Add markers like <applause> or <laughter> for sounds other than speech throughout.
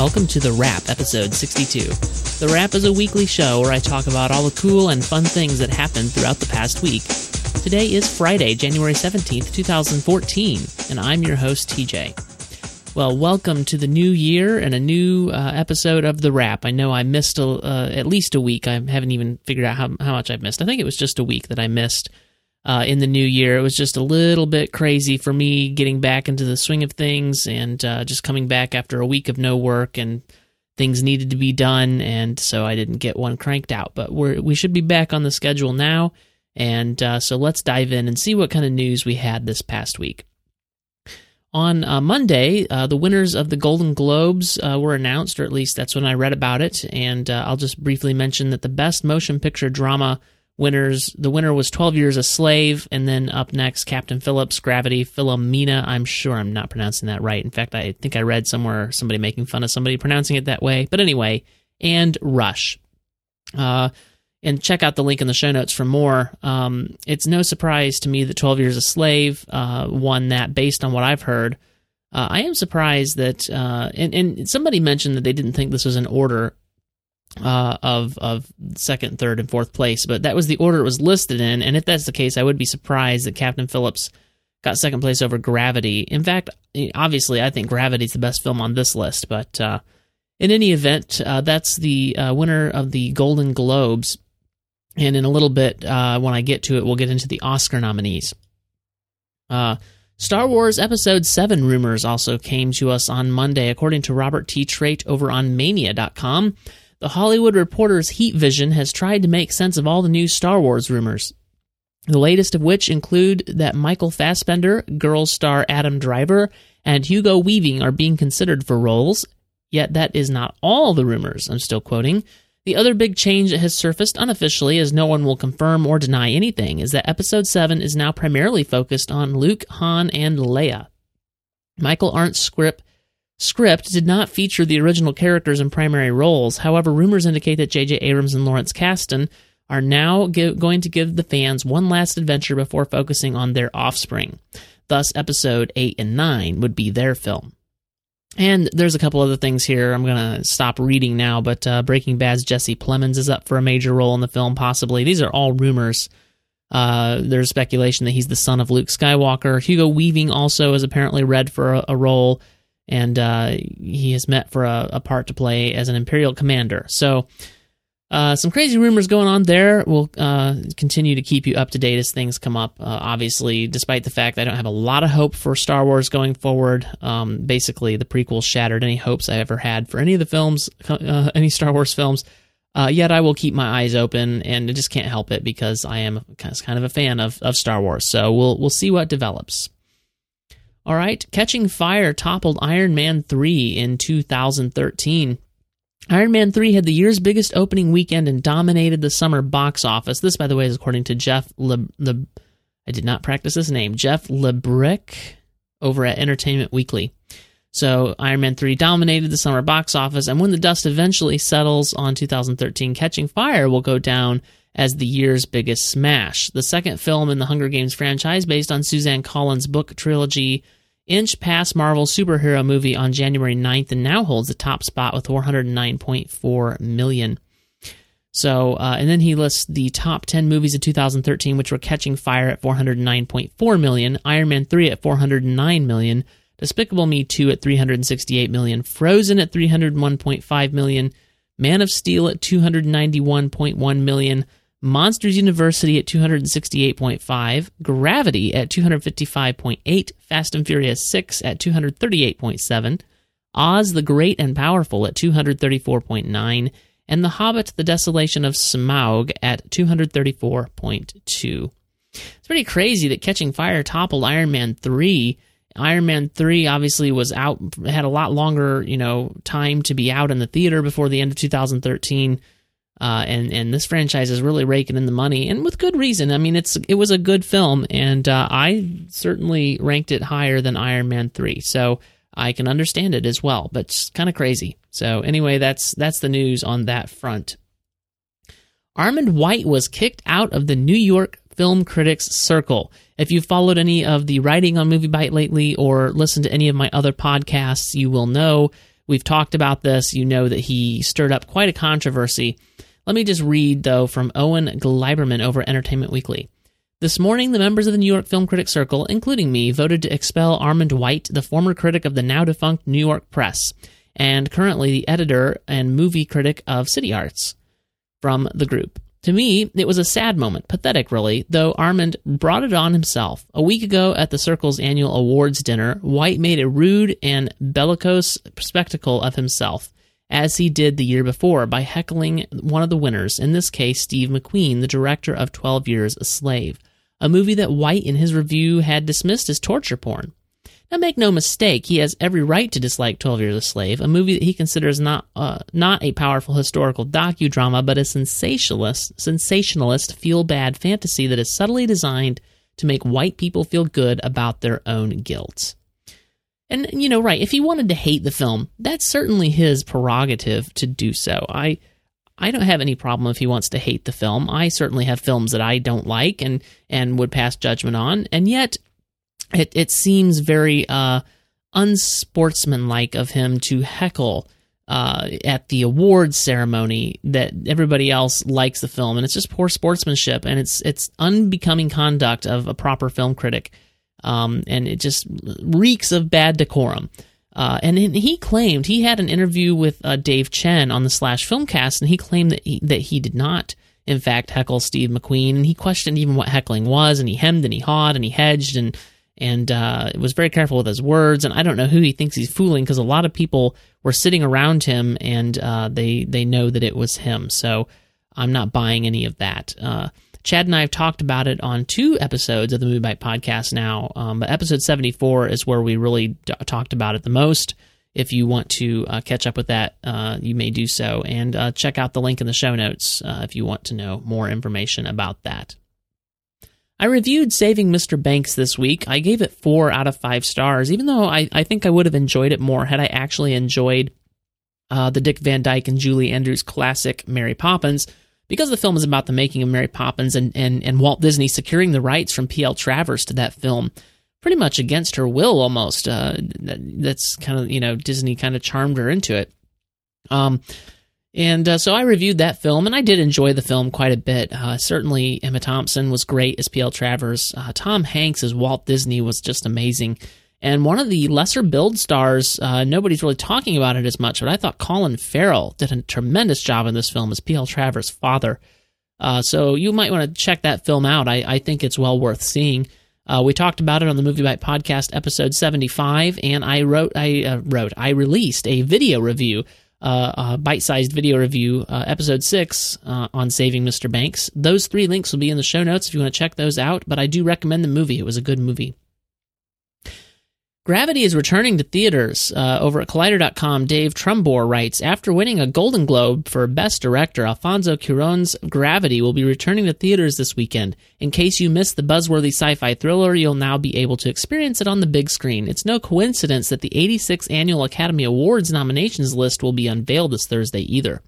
Welcome to The Wrap, episode 62. The Wrap is a weekly show where I talk about all the cool and fun things that happened throughout the past week. Today is Friday, January 17th, 2014, and I'm your host, TJ. Well, welcome to the new year and a new uh, episode of The Wrap. I know I missed a, uh, at least a week. I haven't even figured out how, how much I've missed. I think it was just a week that I missed uh, in the new year. It was just a little bit crazy for me getting back into the swing of things and uh, just coming back after a week of no work and things needed to be done, and so I didn't get one cranked out. But we're we should be back on the schedule now, and uh, so let's dive in and see what kind of news we had this past week. On uh, Monday, uh, the winners of the Golden Globes uh, were announced, or at least that's when I read about it. And uh, I'll just briefly mention that the Best Motion Picture Drama winners the winner was 12 years a slave and then up next captain phillips gravity philomena. I'm sure i'm not pronouncing that right. In fact i think i read somewhere somebody making fun of somebody pronouncing it that way. But anyway and rush. Uh, and check out the link in the show notes for more. Um, it's no surprise to me that 12 years a slave uh, won that based on what i've heard. Uh, I am surprised that, uh, and, and somebody mentioned that they didn't think this was an order uh, of of second, third, and fourth place. But that was the order it was listed in, and if that's the case, I would be surprised that Captain Phillips got second place over Gravity. In fact, obviously, I think Gravity is the best film on this list. But uh, in any event, uh, that's the uh, winner of the Golden Globes. And in a little bit, uh, when I get to it, we'll get into the Oscar nominees. Uh, Star Wars Episode 7 rumors also came to us on Monday, according to Robert T. Trate over on Mania.com. The Hollywood Reporter's Heat Vision has tried to make sense of all the new Star Wars rumors. The latest of which include that Michael Fassbender, Girls star Adam Driver, and Hugo Weaving are being considered for roles. Yet that is not all the rumors, I'm still quoting. The other big change that has surfaced unofficially, as no one will confirm or deny anything, is that Episode 7 is now primarily focused on Luke, Han, and Leia. Michael Arndt's script script did not feature the original characters in primary roles. However, rumors indicate that J.J. Abrams and Lawrence Kasdan are now give, going to give the fans one last adventure before focusing on their offspring. Thus, episode 8 and 9 would be their film. And there's a couple other things here. I'm going to stop reading now, but uh, Breaking Bad's Jesse Plemons is up for a major role in the film, possibly. These are all rumors. Uh, there's speculation that he's the son of Luke Skywalker. Hugo Weaving also is apparently read for a, a role and uh, he is met for a, a, part to play as an Imperial commander. So, uh, some crazy rumors going on there. We'll uh, continue to keep you up to date as things come up. Uh, obviously, despite the fact that I don't have a lot of hope for Star Wars going forward, um, basically the prequel shattered any hopes I ever had for any of the films, uh, any Star Wars films. Uh, yet I will keep my eyes open, and I just can't help it because I am kind of a fan of, of Star Wars. So we'll we'll see what develops. All right, Catching Fire toppled Iron Man 3 in 2013. Iron Man 3 had the year's biggest opening weekend and dominated the summer box office. This, by the way, is according to Jeff Le, Le I did not practice his name, Jeff Labrecque over at Entertainment Weekly. So Iron Man 3 dominated the summer box office, and when the dust eventually settles on 2013, Catching Fire will go down as the year's biggest smash. The second film in the Hunger Games franchise, based on Suzanne Collins' book trilogy, inched past Marvel's superhero movie on January 9th and now holds the top spot with 409.4 million. So, uh, and then he lists the top 10 movies of 2013, which were Catching Fire at 409.4 million, Iron Man 3 at 409 million, Despicable Me 2 at 368 million, Frozen at 301.5 million, Man of Steel at 291.1 million, Monsters University at 268.5, Gravity at 255.8, Fast and Furious 6 at 238.7, Oz the Great and Powerful at 234.9, and The Hobbit: The Desolation of Smaug at 234.2. It's pretty crazy that Catching Fire toppled Iron Man 3. Iron Man 3 obviously was out had a lot longer, you know, time to be out in the theater before the end of 2013 uh, and and this franchise is really raking in the money, and with good reason. I mean, it's it was a good film, and uh, I certainly ranked it higher than Iron Man three. So I can understand it as well, but it's kind of crazy. So anyway, that's that's the news on that front. Armond White was kicked out of the New York Film Critics Circle. If you've followed any of the writing on Movie Bite lately or listened to any of my other podcasts, you will know We've talked about this. You know that he stirred up quite a controversy. Let me just read, though, from Owen Gleiberman over Entertainment Weekly. This morning, the members of the New York Film Critics Circle, including me, voted to expel Armond White, the former critic of the now defunct New York Press, and currently the editor and movie critic of City Arts, from the group. To me, it was a sad moment, pathetic really, though Armond brought it on himself. A week ago at the Circle's annual awards dinner, White made a rude and bellicose spectacle of himself, as he did the year before by heckling one of the winners, in this case Steve McQueen, the director of 12 Years a Slave, a movie that White in his review had dismissed as torture porn. Now, make no mistake, he has every right to dislike 12 Years a Slave, a movie that he considers not uh, not a powerful historical docudrama, but a sensationalist, sensationalist feel-bad fantasy that is subtly designed to make white people feel good about their own guilt. And, you know, right, if he wanted to hate the film, that's certainly his prerogative to do so. I. I don't have any problem if he wants to hate the film. I certainly have films that I don't like and and would pass judgment on. And yet it it seems very uh, unsportsmanlike of him to heckle uh, at the awards ceremony that everybody else likes the film, and it's just poor sportsmanship, and it's it's unbecoming conduct of a proper film critic, um, and it just reeks of bad decorum. Uh, and he claimed he had an interview with uh, Dave Chen on the Slash Filmcast, and he claimed that he, that he did not, in fact, heckle Steve McQueen, and he questioned even what heckling was, and he hemmed and he hawed and he hedged and and uh, was very careful with his words. And I don't know who he thinks he's fooling because a lot of people were sitting around him and uh, they they know that it was him. So I'm not buying any of that. Chad and I have talked about it on two episodes of the Movie Bite podcast now, um, but episode 74 is where we really d- talked about it the most. If you want to uh, catch up with that, uh, you may do so. And uh, check out the link in the show notes uh, if you want to know more information about that. I reviewed Saving Mr. Banks this week. I gave it four out of five stars, even though I, I think I would have enjoyed it more had I actually enjoyed uh, the Dick Van Dyke and Julie Andrews classic Mary Poppins. Because the film is about the making of Mary Poppins and, and, and Walt Disney securing the rights from P.L. Travers to that film, pretty much against her will almost. Uh, that's kind of, you know, Disney kind of charmed her into it. Um, and uh, so I reviewed that film, and I did enjoy the film quite a bit. Uh, certainly, Emma Thompson was great as P.L. Travers. Uh, Tom Hanks as Walt Disney was just amazing. And one of the lesser build stars, uh, nobody's really talking about it as much, but I thought Colin Farrell did a tremendous job in this film as P.L. Travers' father. Uh, so you might want to check that film out. I, I think it's well worth seeing. Uh, we talked about it on the Movie Bite podcast, episode 75, and I wrote, I wrote, I released a video review uh, bite sized video review, uh, episode six uh, on Saving Mr. Banks. Those three links will be in the show notes if you want to check those out, but I do recommend the movie. It was a good movie. Gravity is returning to theaters. Uh, over at Collider.com, Dave Trumbore writes After winning a Golden Globe for Best Director, Alfonso Cuarón's Gravity will be returning to theaters this weekend. In case you missed the buzzworthy sci fi thriller, you'll now be able to experience it on the big screen. It's no coincidence that the 86th Annual Academy Awards nominations list will be unveiled this Thursday either.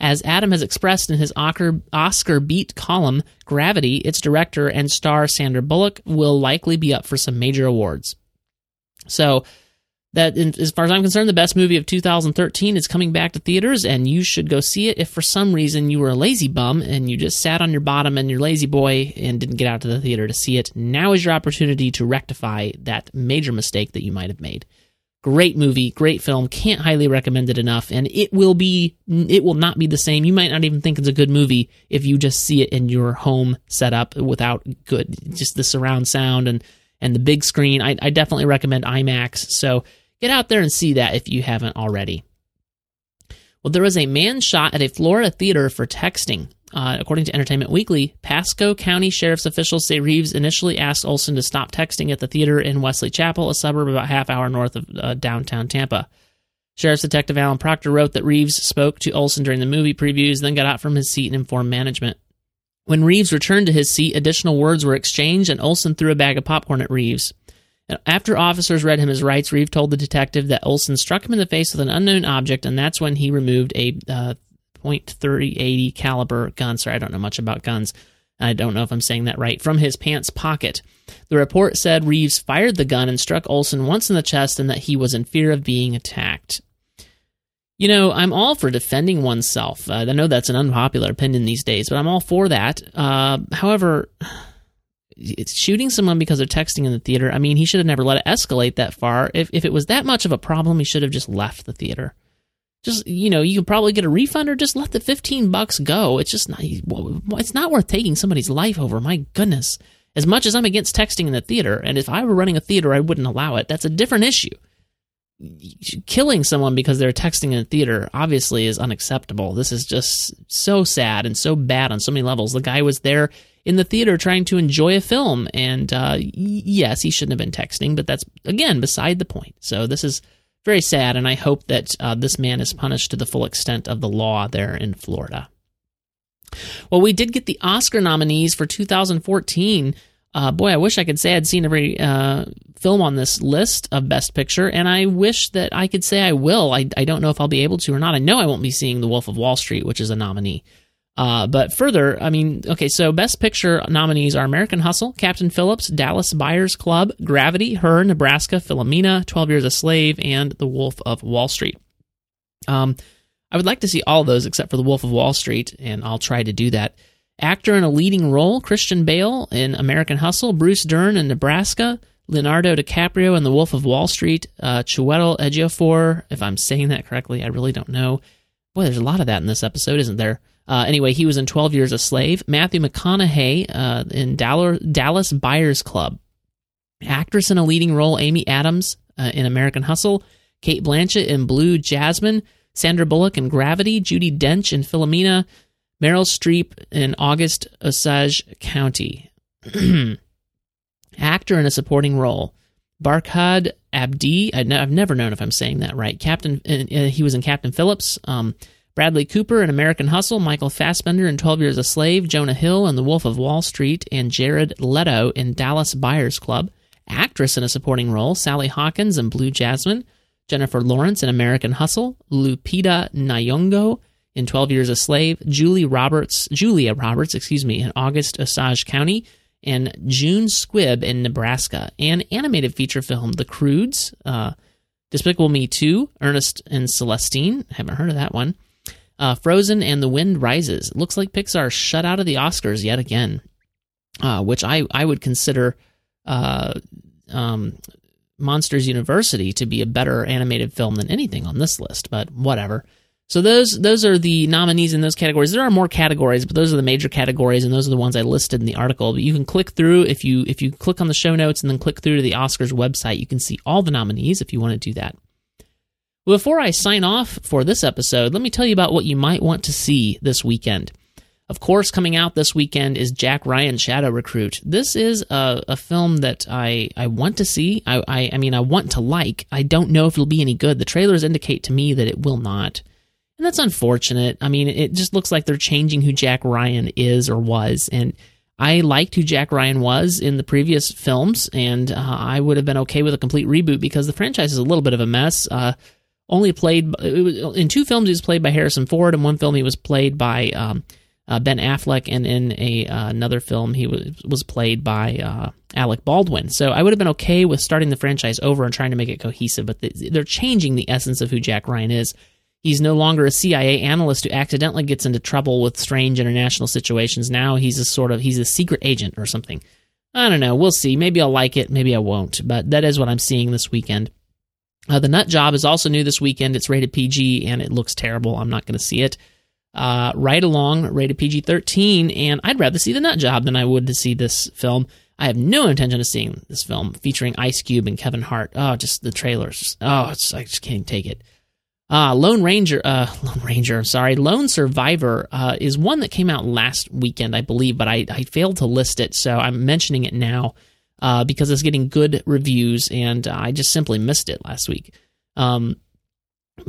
As Adam has expressed in his Oscar beat column, Gravity, its director and star Sandra Bullock, will likely be up for some major awards. So that, as far as I'm concerned, the best movie of 2013 is coming back to theaters, and you should go see it. If for some reason you were a lazy bum and you just sat on your bottom and your lazy boy and didn't get out to the theater to see it, now is your opportunity to rectify that major mistake that you might have made. Great movie, great film. Can't highly recommend it enough, and it will be it will not be the same. You might not even think it's a good movie if you just see it in your home setup without good just the surround sound and and the big screen. I, I definitely recommend IMAX. So get out there and see that if you haven't already. Well, there was a man shot at a Florida theater for texting. Uh, according to Entertainment Weekly, Pasco County Sheriff's officials say Reeves initially asked Olson to stop texting at the theater in Wesley Chapel, a suburb about half hour north of uh, downtown Tampa. Sheriff's Detective Alan Proctor wrote that Reeves spoke to Olson during the movie previews, then got out from his seat and informed management. When Reeves returned to his seat, additional words were exchanged, and Olson threw a bag of popcorn at Reeves. After officers read him his rights, Reeves told the detective that Olson struck him in the face with an unknown object, and that's when he removed a uh, .3080 caliber gun. Sorry, I don't know much about guns. I don't know if I'm saying that right. From his pants pocket. The report said Reeves fired the gun and struck Olson once in the chest, and that he was in fear of being attacked. You know, I'm all for defending oneself. Uh, I know that's an unpopular opinion these days, but I'm all for that. Uh, however, it's shooting someone because they're texting in the theater. I mean, he should have never let it escalate that far. If if it was that much of a problem, he should have just left the theater. Just you know, you could probably get a refund or just let the 15 bucks go. It's just not. It's not worth taking somebody's life over. My goodness. As much as I'm against texting in the theater, and if I were running a theater, I wouldn't allow it. That's a different issue killing someone because they're texting in a theater obviously is unacceptable. This is just so sad and so bad on so many levels. The guy was there in the theater trying to enjoy a film, and uh, yes, he shouldn't have been texting, but that's again beside the point. So this is very sad, and I hope that uh, this man is punished to the full extent of the law there in Florida. Well, we did get the Oscar nominees for 2014. Uh, boy, I wish I could say I'd seen every uh, film on this list of Best Picture, and I wish that I could say I will. I, I don't know if I'll be able to or not. I know I won't be seeing The Wolf of Wall Street, which is a nominee. Uh, but further, I mean, okay, so Best Picture nominees are American Hustle, Captain Phillips, Dallas Buyers Club, Gravity, Her, Nebraska, Philomena, 12 Years a Slave, and The Wolf of Wall Street. Um, I would like to see all those except for The Wolf of Wall Street, and I'll try to do that. Actor in a leading role Christian Bale in American Hustle, Bruce Dern in Nebraska, Leonardo DiCaprio in The Wolf of Wall Street, uh, Chiwetel Ejiofor, if I'm saying that correctly, I really don't know. Boy, there's a lot of that in this episode, isn't there? Uh, anyway, he was in 12 Years a Slave. Matthew McConaughey uh, in Dallas Buyers Club. Actress in a leading role, Amy Adams uh, in American Hustle. Cate Blanchett in Blue Jasmine. Sandra Bullock in Gravity. Judi Dench in Philomena. Meryl Streep in August Osage County. <clears throat> Actor in a supporting role. Barkhad Abdi. I have never known if I'm saying that right. Captain. Uh, he was in Captain Phillips. Um, Bradley Cooper in American Hustle, Michael Fassbender in 12 Years a Slave, Jonah Hill in The Wolf of Wall Street, and Jared Leto in Dallas Buyers Club. Actress in a supporting role, Sally Hawkins in Blue Jasmine, Jennifer Lawrence in American Hustle, Lupita Nyong'o in 12 Years a Slave, Julie Roberts, Julia Roberts, excuse me, in August Osage County, and June Squibb in Nebraska. An animated feature film The Croods, uh, Despicable Me 2, Ernest and Celestine, haven't heard of that one. Uh, Frozen and The Wind Rises. Looks like Pixar shut out of the Oscars yet again, uh, which I, I would consider uh, um, Monsters University to be a better animated film than anything on this list, but whatever. So those those are the nominees in those categories. There are more categories, but those are the major categories, and those are the ones I listed in the article. But you can click through if you if you click on the show notes and then click through to the Oscars website, you can see all the nominees if you want to do that. Before I sign off for this episode, let me tell you about what you might want to see this weekend. Of course, coming out this weekend is Jack Ryan Shadow Recruit. This is a, a film that I, I want to see. I, I, I mean, I want to like. I don't know if it'll be any good. The trailers indicate to me that it will not. And that's unfortunate. I mean, it just looks like they're changing who Jack Ryan is or was. And I liked who Jack Ryan was in the previous films, and uh, I would have been okay with a complete reboot because the franchise is a little bit of a mess. Uh, only played was, in two films, he was played by Harrison Ford. In one film, he was played by um, uh, Ben Affleck, and in a uh, another film, he was was played by uh, Alec Baldwin. So I would have been okay with starting the franchise over and trying to make it cohesive, but they're changing the essence of who Jack Ryan is. He's no longer a CIA analyst who accidentally gets into trouble with strange international situations. Now he's a sort of he's a secret agent or something. I don't know. We'll see. Maybe I'll like it. Maybe I won't. But that is what I'm seeing this weekend. Uh, the Nut Job is also new this weekend. It's rated PG and it looks terrible. I'm not going to see it. Uh, Ride Along, rated PG 13, and I'd rather see The Nut Job than I would to see this film. I have no intention of seeing this film featuring Ice Cube and Kevin Hart. Oh, just the trailers. Oh, I just can't take it. Uh, Lone Ranger, uh, <laughs> Lone Ranger, sorry, Lone Survivor uh, is one that came out last weekend, I believe, but I, I failed to list it, so I'm mentioning it now uh, because it's getting good reviews, and I just simply missed it last week. Um,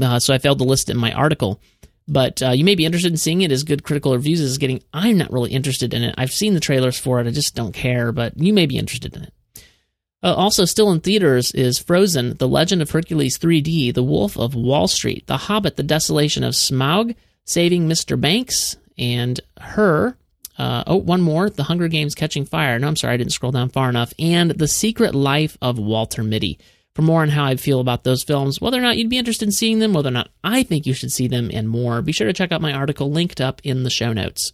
uh, so I failed to list it in my article. But uh, you may be interested in seeing it as good critical reviews as getting. I'm not really interested in it. I've seen the trailers for it. I just don't care, but you may be interested in it. Uh, also, still in theaters is Frozen, The Legend of Hercules 3D, The Wolf of Wall Street, The Hobbit, The Desolation of Smaug, Saving Mr. Banks, and Her. Uh, oh, one more The Hunger Games Catching Fire. No, I'm sorry, I didn't scroll down far enough. And The Secret Life of Walter Mitty. for more on how I feel about those films, whether or not you'd be interested in seeing them, whether or not I think you should see them, and more. Be sure to check out my article linked up in the show notes.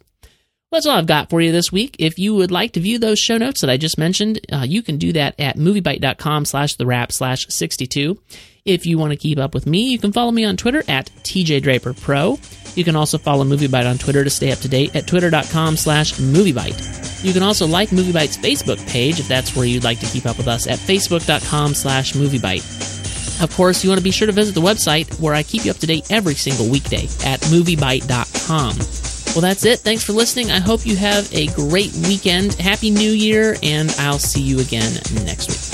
That's all I've got for you this week. If you would like to view those show notes that I just mentioned, uh, you can do that at moviebite.com slash the wrap slash 62. If you want to keep up with me, you can follow me on Twitter at TJ Draper TJDraperPro. You can also follow MovieBite on Twitter to stay up to date at twitter.com slash MovieBite. You can also like MovieBite's Facebook page if that's where you'd like to keep up with us at facebook.com slash MovieBite. Of course, you want to be sure to visit the website where I keep you up to date every single weekday at MovieBite.com. Well, that's it. Thanks for listening. I hope you have a great weekend. Happy New Year, and I'll see you again next week.